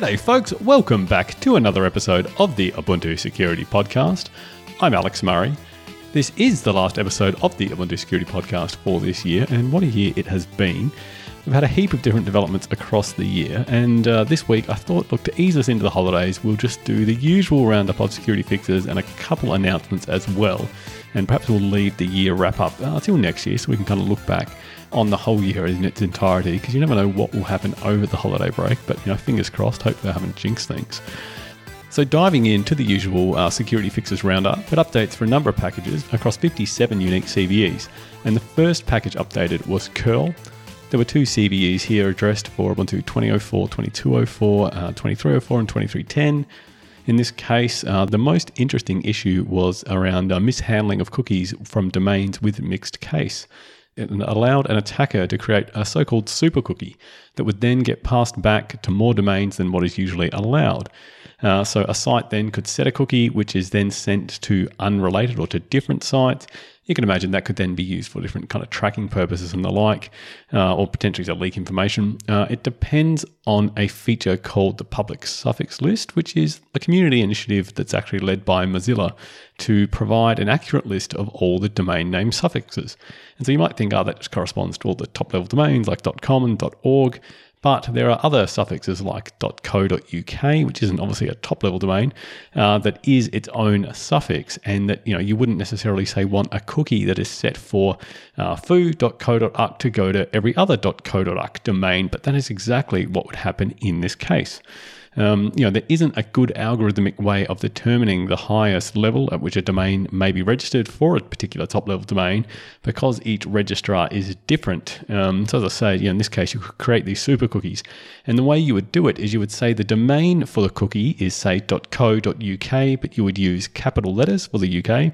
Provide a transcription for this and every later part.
G'day, folks. Welcome back to another episode of the Ubuntu Security Podcast. I'm Alex Murray. This is the last episode of the Ubuntu Security Podcast for this year, and what a year it has been. We've had a heap of different developments across the year, and uh, this week I thought, look, to ease us into the holidays, we'll just do the usual roundup of security fixes and a couple announcements as well. And perhaps we'll leave the year wrap up uh, until next year so we can kind of look back on the whole year in its entirety because you never know what will happen over the holiday break. But, you know, fingers crossed, hopefully I haven't jinxed things. So, diving into the usual uh, security fixes roundup, it updates for a number of packages across 57 unique CVEs. And the first package updated was curl. There were two CVEs here addressed for Ubuntu 2004, 2204, uh, 2304, and 2310. In this case, uh, the most interesting issue was around uh, mishandling of cookies from domains with mixed case. It allowed an attacker to create a so called super cookie that would then get passed back to more domains than what is usually allowed. Uh, so a site then could set a cookie, which is then sent to unrelated or to different sites. You can imagine that could then be used for different kind of tracking purposes and the like, uh, or potentially to leak information. Uh, it depends on a feature called the public suffix list, which is a community initiative that's actually led by Mozilla to provide an accurate list of all the domain name suffixes. And so you might think, oh, that just corresponds to all the top level domains like .com and .org. But there are other suffixes like .co.uk, which isn't obviously a top level domain, uh, that is its own suffix, and that you know you wouldn't necessarily say want a cookie that is set for uh, foo.co.uk to go to every other .co.uk domain, but that is exactly what would happen in this case. Um, you know, there isn't a good algorithmic way of determining the highest level at which a domain may be registered for a particular top level domain because each registrar is different. Um, so, as I say, you know, in this case, you could create these super cookies. And the way you would do it is you would say the domain for the cookie is, say, .co.uk, but you would use capital letters for the UK.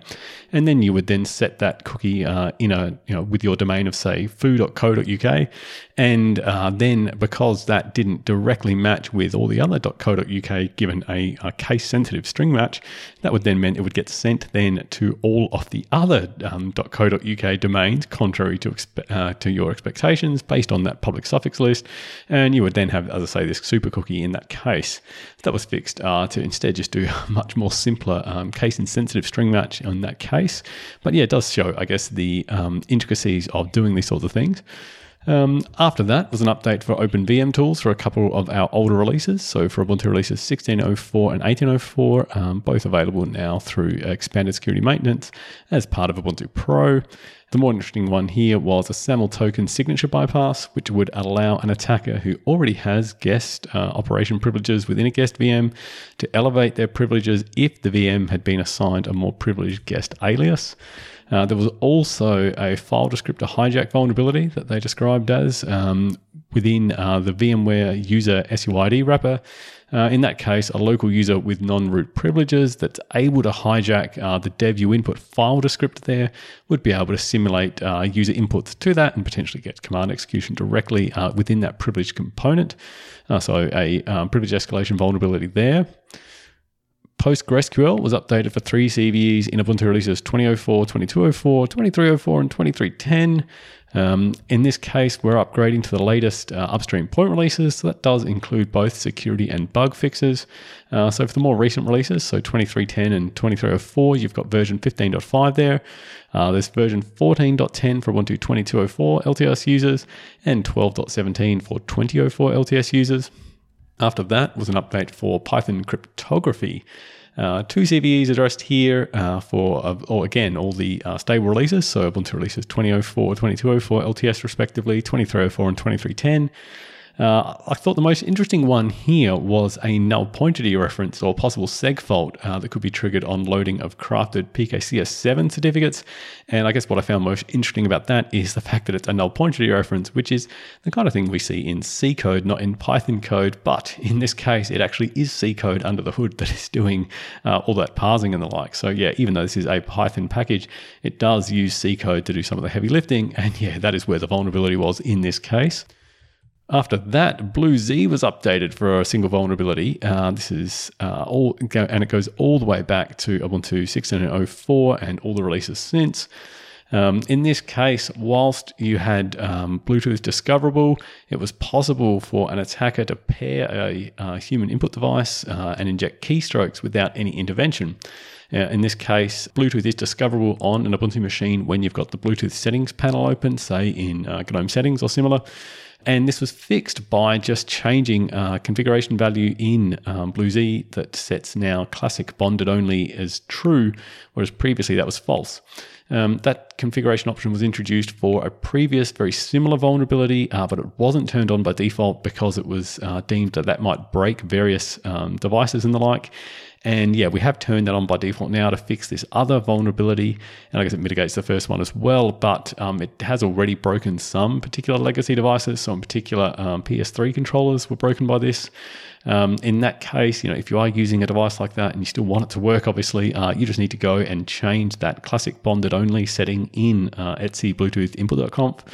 And then you would then set that cookie uh, in a, you know, with your domain of, say, foo.co.uk. And uh, then because that didn't directly match with all the other .co.uk given a, a case sensitive string match, that would then mean it would get sent then to all of the other um, .co.uk domains, contrary to uh, to your expectations, based on that public suffix list, and you would then have, as I say, this super cookie in that case. That was fixed uh, to instead just do a much more simpler um, case insensitive string match in that case. But yeah, it does show, I guess, the um, intricacies of doing these sorts of things. Um, after that was an update for Open VM tools for a couple of our older releases. So for Ubuntu releases 16.04 and 18.04, um, both available now through expanded security maintenance as part of Ubuntu Pro. The more interesting one here was a SAML token signature bypass, which would allow an attacker who already has guest uh, operation privileges within a guest VM to elevate their privileges if the VM had been assigned a more privileged guest alias. Uh, there was also a file descriptor hijack vulnerability that they described as um, within uh, the VMware user SUID wrapper. Uh, in that case, a local user with non root privileges that's able to hijack uh, the dev input file descriptor there would be able to simulate uh, user inputs to that and potentially get command execution directly uh, within that privilege component. so, a um, privilege escalation vulnerability there. PostgreSQL was updated for three CVEs in Ubuntu releases 2004, 2204, 2304, and 2310. Um, in this case, we're upgrading to the latest uh, upstream point releases. So that does include both security and bug fixes. Uh, so for the more recent releases, so 2310 and 2304, you've got version 15.5 there. Uh, there's version 14.10 for Ubuntu 2204 LTS users and 12.17 for 2004 LTS users. After that was an update for Python cryptography. Uh, two CVEs addressed here uh, for, uh, or again, all the uh, stable releases. So Ubuntu releases 2004, 2204 LTS respectively, 2304 and 2310. Uh, I thought the most interesting one here was a null pointer reference or possible seg fault uh, that could be triggered on loading of crafted PKCS7 certificates. And I guess what I found most interesting about that is the fact that it's a null pointer reference, which is the kind of thing we see in C code, not in Python code. But in this case, it actually is C code under the hood that is doing uh, all that parsing and the like. So yeah, even though this is a Python package, it does use C code to do some of the heavy lifting. And yeah, that is where the vulnerability was in this case. After that, BlueZ was updated for a single vulnerability. Uh, this is uh, all, and it goes all the way back to Ubuntu 16.04 and all the releases since. Um, in this case, whilst you had um, Bluetooth discoverable, it was possible for an attacker to pair a, a human input device uh, and inject keystrokes without any intervention. Uh, in this case, Bluetooth is discoverable on an Ubuntu machine when you've got the Bluetooth settings panel open, say in uh, GNOME settings or similar. And this was fixed by just changing uh, configuration value in um, BlueZ that sets now classic bonded only as true, whereas previously that was false. Um, that configuration option was introduced for a previous very similar vulnerability, uh, but it wasn't turned on by default because it was uh, deemed that that might break various um, devices and the like. And yeah, we have turned that on by default now to fix this other vulnerability. And I guess it mitigates the first one as well, but um, it has already broken some particular legacy devices. So, in particular, um, PS3 controllers were broken by this. Um, in that case, you know, if you are using a device like that and you still want it to work, obviously, uh, you just need to go and change that classic bonded only setting in uh, etc Bluetooth input.conf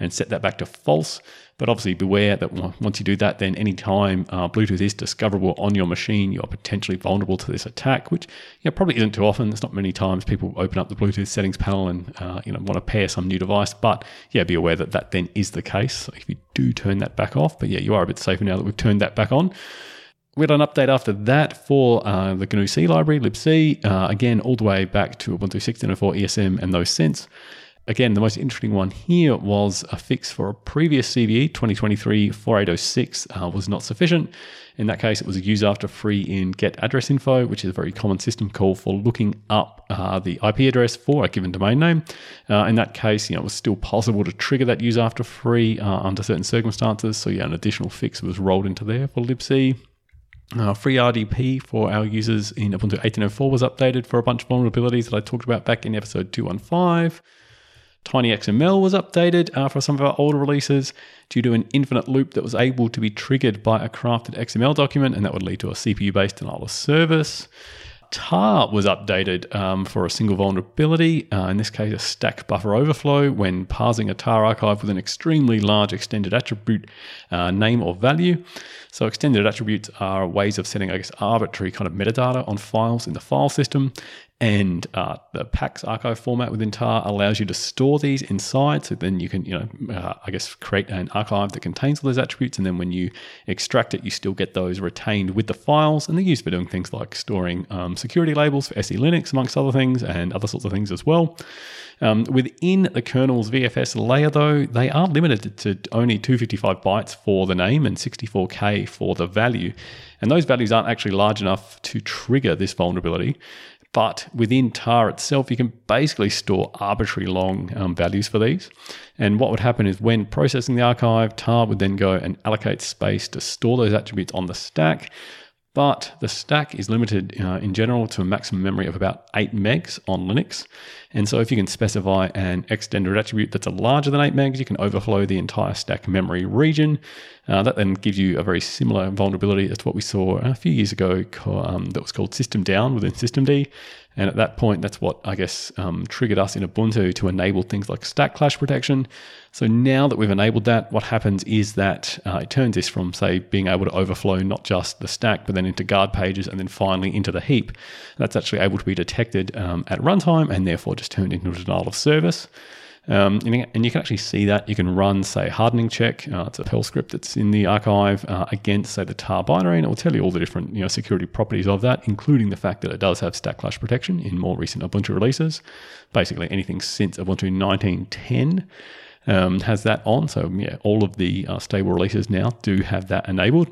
and set that back to false. But obviously, beware that once you do that, then anytime uh, Bluetooth is discoverable on your machine, you are potentially vulnerable to this attack, which you know, probably isn't too often. It's not many times people open up the Bluetooth settings panel and uh, you know want to pair some new device. But yeah, be aware that that then is the case. If you do turn that back off, but yeah, you are a bit safer now that we've turned that back on. We had an update after that for uh, the GNU C library, libc, uh, again, all the way back to Ubuntu 16.04 ESM and those since. Again, the most interesting one here was a fix for a previous CVE 2023 4806 uh, was not sufficient. In that case, it was a use after free in get address info, which is a very common system call for looking up uh, the IP address for a given domain name. Uh, in that case, you know, it was still possible to trigger that use after free uh, under certain circumstances. So yeah, an additional fix was rolled into there for libc. Uh, FreeRDP for our users in Ubuntu 18.04 was updated for a bunch of vulnerabilities that I talked about back in episode 215. TinyXML was updated uh, for some of our older releases due to an infinite loop that was able to be triggered by a crafted XML document, and that would lead to a CPU based denial of service. Tar was updated um, for a single vulnerability, uh, in this case, a stack buffer overflow, when parsing a tar archive with an extremely large extended attribute uh, name or value. So, extended attributes are ways of setting, I guess, arbitrary kind of metadata on files in the file system. And uh, the PAX archive format within tar allows you to store these inside. So then you can, you know, uh, I guess, create an archive that contains all those attributes. And then when you extract it, you still get those retained with the files. And they're used for doing things like storing um, security labels for SELinux, amongst other things, and other sorts of things as well. Um, within the kernel's VFS layer, though, they are limited to only 255 bytes for the name and 64K for the value. And those values aren't actually large enough to trigger this vulnerability. But within tar itself, you can basically store arbitrary long um, values for these. And what would happen is when processing the archive, tar would then go and allocate space to store those attributes on the stack. But the stack is limited uh, in general to a maximum memory of about 8 megs on Linux. And so if you can specify an extended attribute that's larger than 8 megs, you can overflow the entire stack memory region. Uh, that then gives you a very similar vulnerability as to what we saw a few years ago um, that was called System Down within Systemd. And at that point, that's what I guess um, triggered us in Ubuntu to enable things like stack clash protection. So now that we've enabled that, what happens is that uh, it turns this from, say, being able to overflow not just the stack, but then into guard pages and then finally into the heap. That's actually able to be detected um, at runtime and therefore just turned into a denial of service. Um, and you can actually see that. You can run, say, hardening check. Uh, it's a Perl script that's in the archive uh, against, say, the tar binary, and it will tell you all the different you know, security properties of that, including the fact that it does have stack clash protection in more recent Ubuntu releases. Basically, anything since Ubuntu 1910 um, has that on. So, yeah, all of the uh, stable releases now do have that enabled.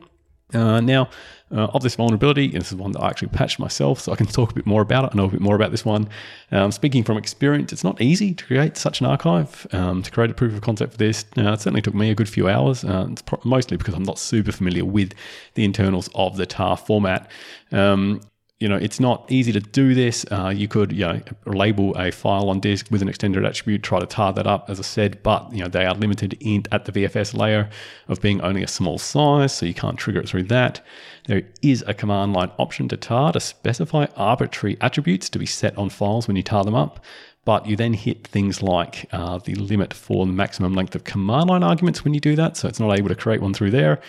Uh, now, uh, of this vulnerability, and this is one that I actually patched myself, so I can talk a bit more about it. I know a bit more about this one. Um, speaking from experience, it's not easy to create such an archive. Um, to create a proof of concept for this, uh, it certainly took me a good few hours. Uh, it's pro- mostly because I'm not super familiar with the internals of the tar format. Um, you know, it's not easy to do this. Uh, you could, you know, label a file on disk with an extended attribute, try to tar that up, as I said, but, you know, they are limited in at the VFS layer of being only a small size, so you can't trigger it through that. There is a command line option to tar to specify arbitrary attributes to be set on files when you tar them up but you then hit things like uh, the limit for the maximum length of command line arguments when you do that. So it's not able to create one through there.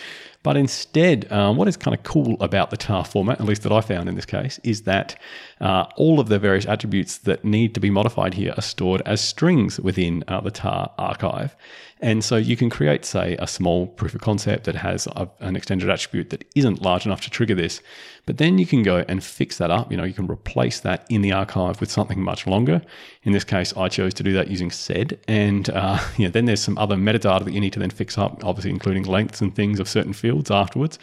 But instead, um, what is kind of cool about the tar format, at least that I found in this case, is that uh, all of the various attributes that need to be modified here are stored as strings within uh, the tar archive. And so you can create, say, a small proof of concept that has a, an extended attribute that isn't large enough to trigger this. But then you can go and fix that up. You know, you can replace that in the archive with something much longer. In this case, I chose to do that using sed. And uh, know, then there's some other metadata that you need to then fix up, obviously including lengths and things of certain fields afterwards.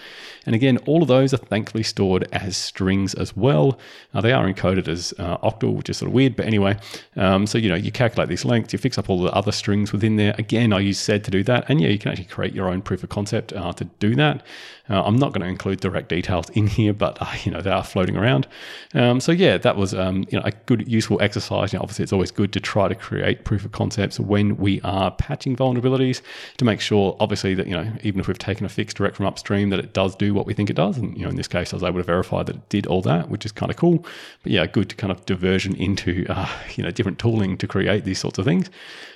And again, all of those are thankfully stored as strings as well. They are encoded as uh, octal, which is sort of weird, but anyway. Um, so you know, you calculate these lengths, you fix up all the other strings within there. Again, I use sed to do that, and yeah, you can actually create your own proof of concept uh, to do that. Uh, I'm not going to include direct details in here, but uh, you know they are floating around. Um, so yeah, that was um, you know a good useful exercise. You know, obviously, it's always good to try to create proof of concepts when we are patching vulnerabilities to make sure, obviously, that you know even if we've taken a fix direct from upstream, that it does do what we think it does. And you know, in this case, I was able to verify that it did all that, which is kind of cool. But yeah, good to kind of diversion into uh, you know different tooling to create these sorts of things.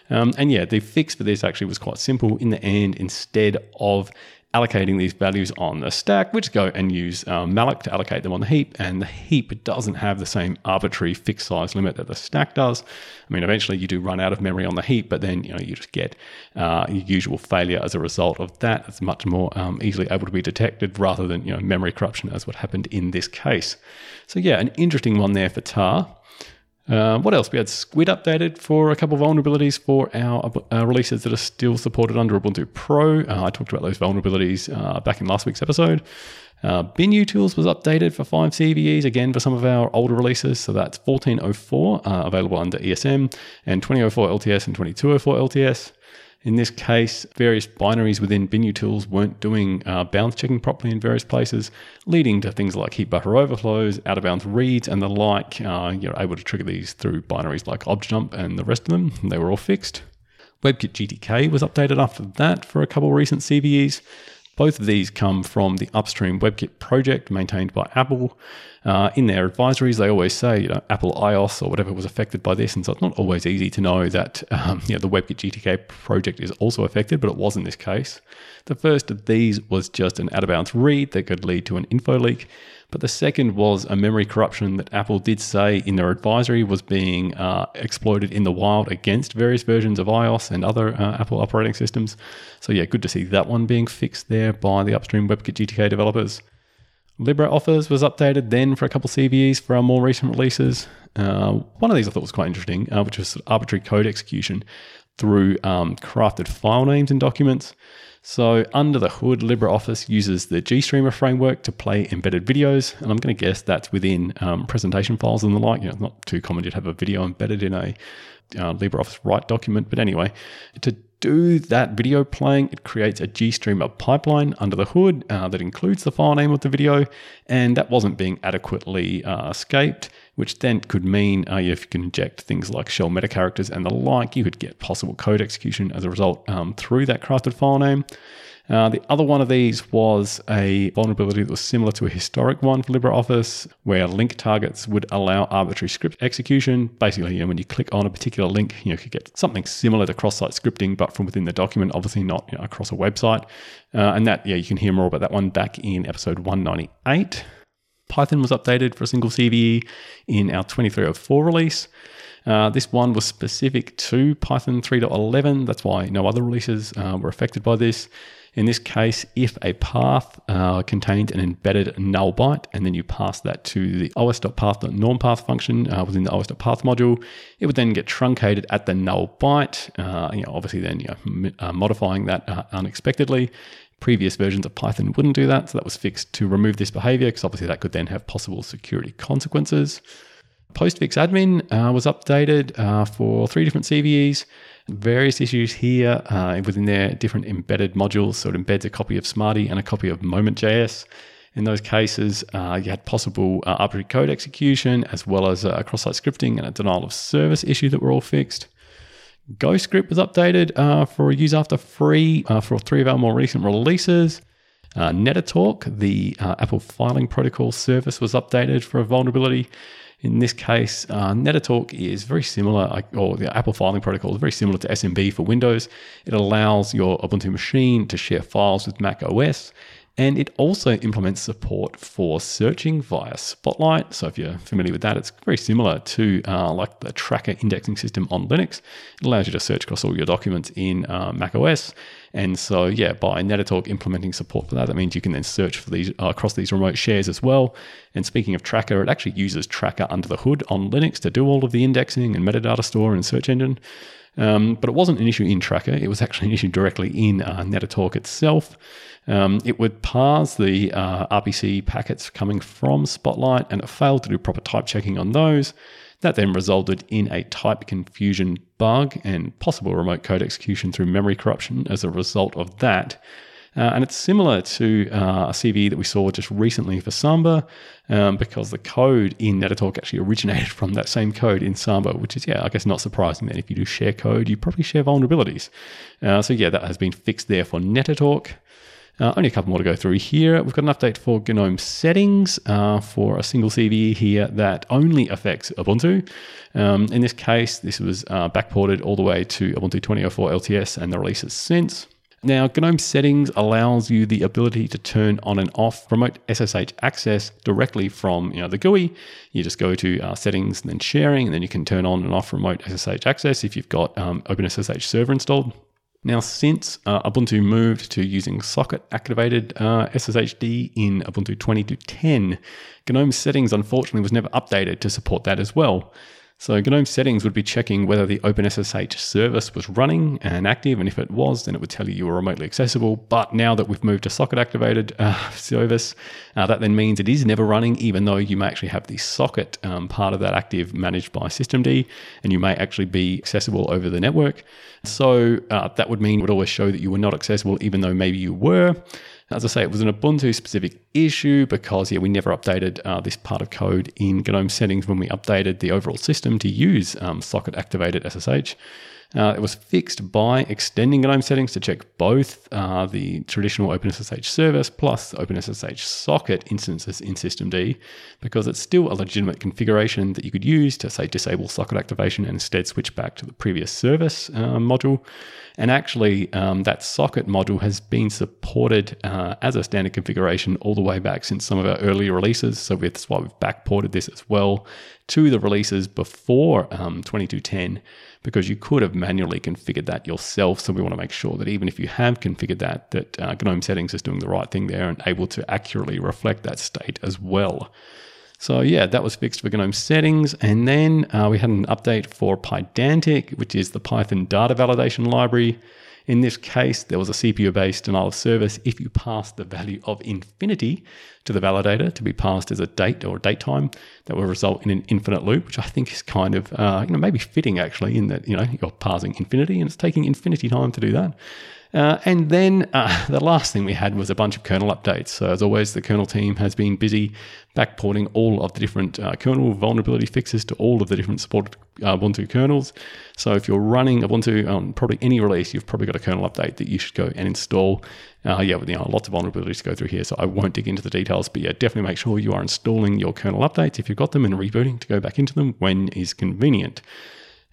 Um, and yeah, the fix for this actually was quite simple. In the end, instead of allocating these values on the stack, which go and use um, malloc to allocate them on the heap. And the heap doesn't have the same arbitrary fixed size limit that the stack does. I mean, eventually you do run out of memory on the heap, but then you know you just get uh, your usual failure as a result of that. It's much more um, easily able to be detected rather than you know memory corruption as what happened in this case. So yeah, an interesting one there for tar. Uh, what else? We had Squid updated for a couple of vulnerabilities for our uh, releases that are still supported under Ubuntu Pro. Uh, I talked about those vulnerabilities uh, back in last week's episode. Uh, BinUtils was updated for 5 CVEs, again for some of our older releases. So that's 1404 uh, available under ESM and 2004 LTS and 2204 LTS. In this case, various binaries within BinUtils weren't doing uh, bounds checking properly in various places, leading to things like heap buffer overflows, out of bounds reads, and the like. Uh, you're able to trigger these through binaries like objdump and the rest of them. They were all fixed. WebKit GTK was updated after that for a couple recent CVEs. Both of these come from the upstream WebKit project maintained by Apple. Uh, in their advisories, they always say, you know, Apple iOS or whatever was affected by this, and so it's not always easy to know that um, you know, the WebKit GTK project is also affected, but it was in this case. The first of these was just an out of bounds read that could lead to an info leak, but the second was a memory corruption that Apple did say in their advisory was being uh, exploited in the wild against various versions of iOS and other uh, Apple operating systems. So, yeah, good to see that one being fixed there by the upstream WebKit GTK developers. LibreOffice was updated then for a couple CVEs for our more recent releases. Uh, one of these I thought was quite interesting, uh, which was arbitrary code execution through um, crafted file names in documents. So, under the hood, LibreOffice uses the GStreamer framework to play embedded videos, and I'm going to guess that's within um, presentation files and the like. You know, it's not too common to have a video embedded in a uh, LibreOffice Write document, but anyway, to do that video playing, it creates a GStreamer pipeline under the hood uh, that includes the file name of the video, and that wasn't being adequately uh, escaped which then could mean uh, if you can inject things like shell meta characters and the like, you could get possible code execution as a result um, through that crafted file name. Uh, the other one of these was a vulnerability that was similar to a historic one for LibreOffice, where link targets would allow arbitrary script execution. Basically, you know, when you click on a particular link, you, know, you could get something similar to cross-site scripting, but from within the document, obviously not you know, across a website. Uh, and that, yeah, you can hear more about that one back in episode 198. Python was updated for a single CVE in our 2304 release. Uh, this one was specific to Python 3.11. That's why no other releases uh, were affected by this. In this case, if a path uh, contained an embedded null byte, and then you pass that to the os.path.normpath function uh, within the os.path module, it would then get truncated at the null byte. Uh, you know, obviously, then you know, uh, modifying that unexpectedly. Previous versions of Python wouldn't do that, so that was fixed to remove this behavior because obviously that could then have possible security consequences. Postfix admin uh, was updated uh, for three different CVEs. Various issues here uh, within their different embedded modules. So it embeds a copy of Smarty and a copy of Moment.js. In those cases, uh, you had possible uh, arbitrary code execution as well as a cross site scripting and a denial of service issue that were all fixed. GhostScript was updated uh, for use after free uh, for three of our more recent releases. Uh, Netatalk, the uh, Apple filing protocol service, was updated for a vulnerability. In this case, uh, Netatalk is very similar, or the Apple filing protocol is very similar to SMB for Windows. It allows your Ubuntu machine to share files with Mac OS And it also implements support for searching via Spotlight. So if you're familiar with that, it's very similar to uh, like the tracker indexing system on Linux. It allows you to search across all your documents in uh, Mac OS. And so, yeah, by Netatalk implementing support for that, that means you can then search for these uh, across these remote shares as well. And speaking of Tracker, it actually uses Tracker under the hood on Linux to do all of the indexing and metadata store and search engine. Um, but it wasn't an issue in Tracker. It was actually an issue directly in uh, Netatalk itself. Um, it would parse the uh, RPC packets coming from Spotlight, and it failed to do proper type checking on those. That then resulted in a type confusion bug and possible remote code execution through memory corruption as a result of that. Uh, and it's similar to uh, a CVE that we saw just recently for Samba um, because the code in Netatalk actually originated from that same code in Samba, which is, yeah, I guess not surprising that if you do share code, you probably share vulnerabilities. Uh, so, yeah, that has been fixed there for Netatalk. Uh, only a couple more to go through here. We've got an update for GNOME settings uh, for a single CVE here that only affects Ubuntu. Um, in this case, this was uh, backported all the way to Ubuntu 2004 LTS and the releases since. Now, GNOME settings allows you the ability to turn on and off remote SSH access directly from you know, the GUI. You just go to uh, settings and then sharing, and then you can turn on and off remote SSH access if you've got um, OpenSSH server installed. Now, since uh, Ubuntu moved to using socket activated uh, SSHD in Ubuntu 20.10, GNOME settings unfortunately was never updated to support that as well. So GNOME settings would be checking whether the OpenSSH service was running and active, and if it was, then it would tell you you were remotely accessible. But now that we've moved to socket activated uh, service, uh, that then means it is never running, even though you may actually have the socket um, part of that active managed by systemd, and you may actually be accessible over the network. So uh, that would mean it would always show that you were not accessible, even though maybe you were. As I say, it was an Ubuntu specific issue because yeah, we never updated uh, this part of code in GNOME settings when we updated the overall system to use um, socket activated SSH. Uh, it was fixed by extending GNOME settings to check both uh, the traditional OpenSSH service plus OpenSSH socket instances in systemd because it's still a legitimate configuration that you could use to, say, disable socket activation and instead switch back to the previous service uh, module. And actually, um, that socket module has been supported uh, as a standard configuration all the way back since some of our earlier releases. So that's why we've backported this as well to the releases before um, 2210 because you could have manually configured that yourself. So we want to make sure that even if you have configured that, that uh, GNOME settings is doing the right thing there and able to accurately reflect that state as well. So yeah, that was fixed for GNOME settings. And then uh, we had an update for Pydantic, which is the Python data validation library. In this case, there was a CPU-based denial of service if you passed the value of infinity to the validator to be passed as a date or a date time that will result in an infinite loop, which I think is kind of, uh, you know, maybe fitting actually in that, you know, you're parsing infinity and it's taking infinity time to do that. Uh, and then uh, the last thing we had was a bunch of kernel updates. So, as always, the kernel team has been busy backporting all of the different uh, kernel vulnerability fixes to all of the different supported uh, Ubuntu kernels. So, if you're running Ubuntu on probably any release, you've probably got a kernel update that you should go and install. Uh, yeah, with you know, lots of vulnerabilities to go through here, so I won't dig into the details. But yeah, definitely make sure you are installing your kernel updates if you've got them and rebooting to go back into them when is convenient.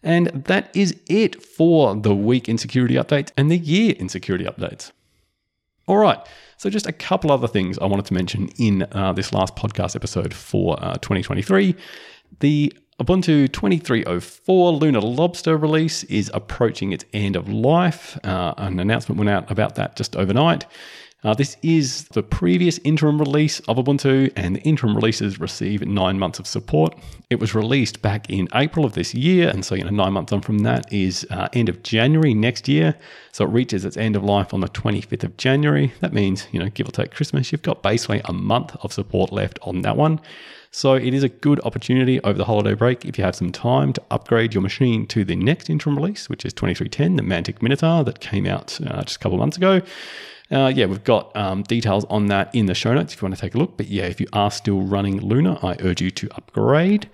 And that is it for the week in security updates and the year in security updates. All right, so just a couple other things I wanted to mention in uh, this last podcast episode for uh, 2023. The Ubuntu 2304 Lunar Lobster release is approaching its end of life. Uh, an announcement went out about that just overnight. Uh, this is the previous interim release of Ubuntu, and the interim releases receive nine months of support. It was released back in April of this year, and so you know nine months on from that is uh, end of January next year. So it reaches its end of life on the 25th of January. That means you know give or take Christmas, you've got basically a month of support left on that one. So it is a good opportunity over the holiday break if you have some time to upgrade your machine to the next interim release, which is 2310, the Mantic Minotaur that came out uh, just a couple of months ago. Uh, yeah, we've got um, details on that in the show notes if you want to take a look. But yeah, if you are still running Lunar, I urge you to upgrade.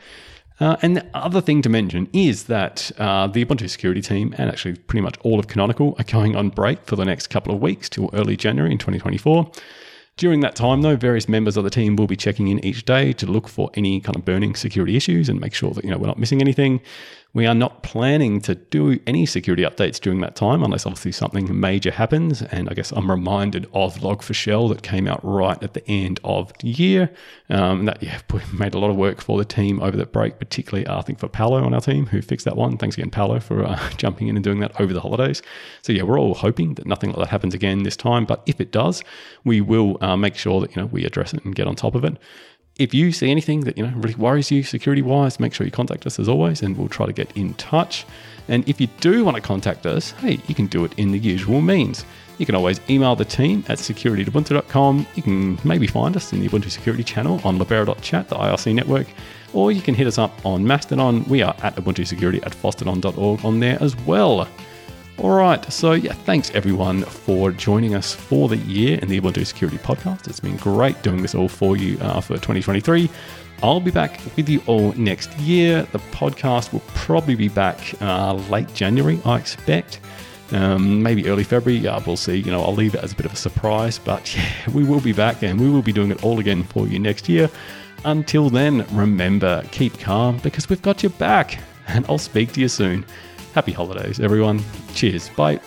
Uh, and the other thing to mention is that uh, the Ubuntu security team and actually pretty much all of Canonical are going on break for the next couple of weeks till early January in 2024. During that time, though, various members of the team will be checking in each day to look for any kind of burning security issues and make sure that you know we're not missing anything. We are not planning to do any security updates during that time, unless obviously something major happens. And I guess I'm reminded of Log4Shell that came out right at the end of the year. Um, that yeah, made a lot of work for the team over that break, particularly uh, I think for Paolo on our team who fixed that one. Thanks again, Paolo, for uh, jumping in and doing that over the holidays. So yeah, we're all hoping that nothing like that happens again this time. But if it does, we will uh, make sure that you know we address it and get on top of it if you see anything that you know really worries you security wise, make sure you contact us as always, and we'll try to get in touch. And if you do want to contact us, hey, you can do it in the usual means. You can always email the team at security.ubuntu.com. You can maybe find us in the Ubuntu Security channel on libera.chat, the IRC network, or you can hit us up on Mastodon. We are at Ubuntu Security at fosstodon.org on there as well. All right. So, yeah, thanks everyone for joining us for the year in the Ubuntu Security Podcast. It's been great doing this all for you uh, for 2023. I'll be back with you all next year. The podcast will probably be back uh, late January, I expect. Um, maybe early February. Uh, we'll see. You know, I'll leave it as a bit of a surprise, but yeah, we will be back and we will be doing it all again for you next year. Until then, remember, keep calm because we've got your back, and I'll speak to you soon. Happy holidays, everyone. Cheers. Bye.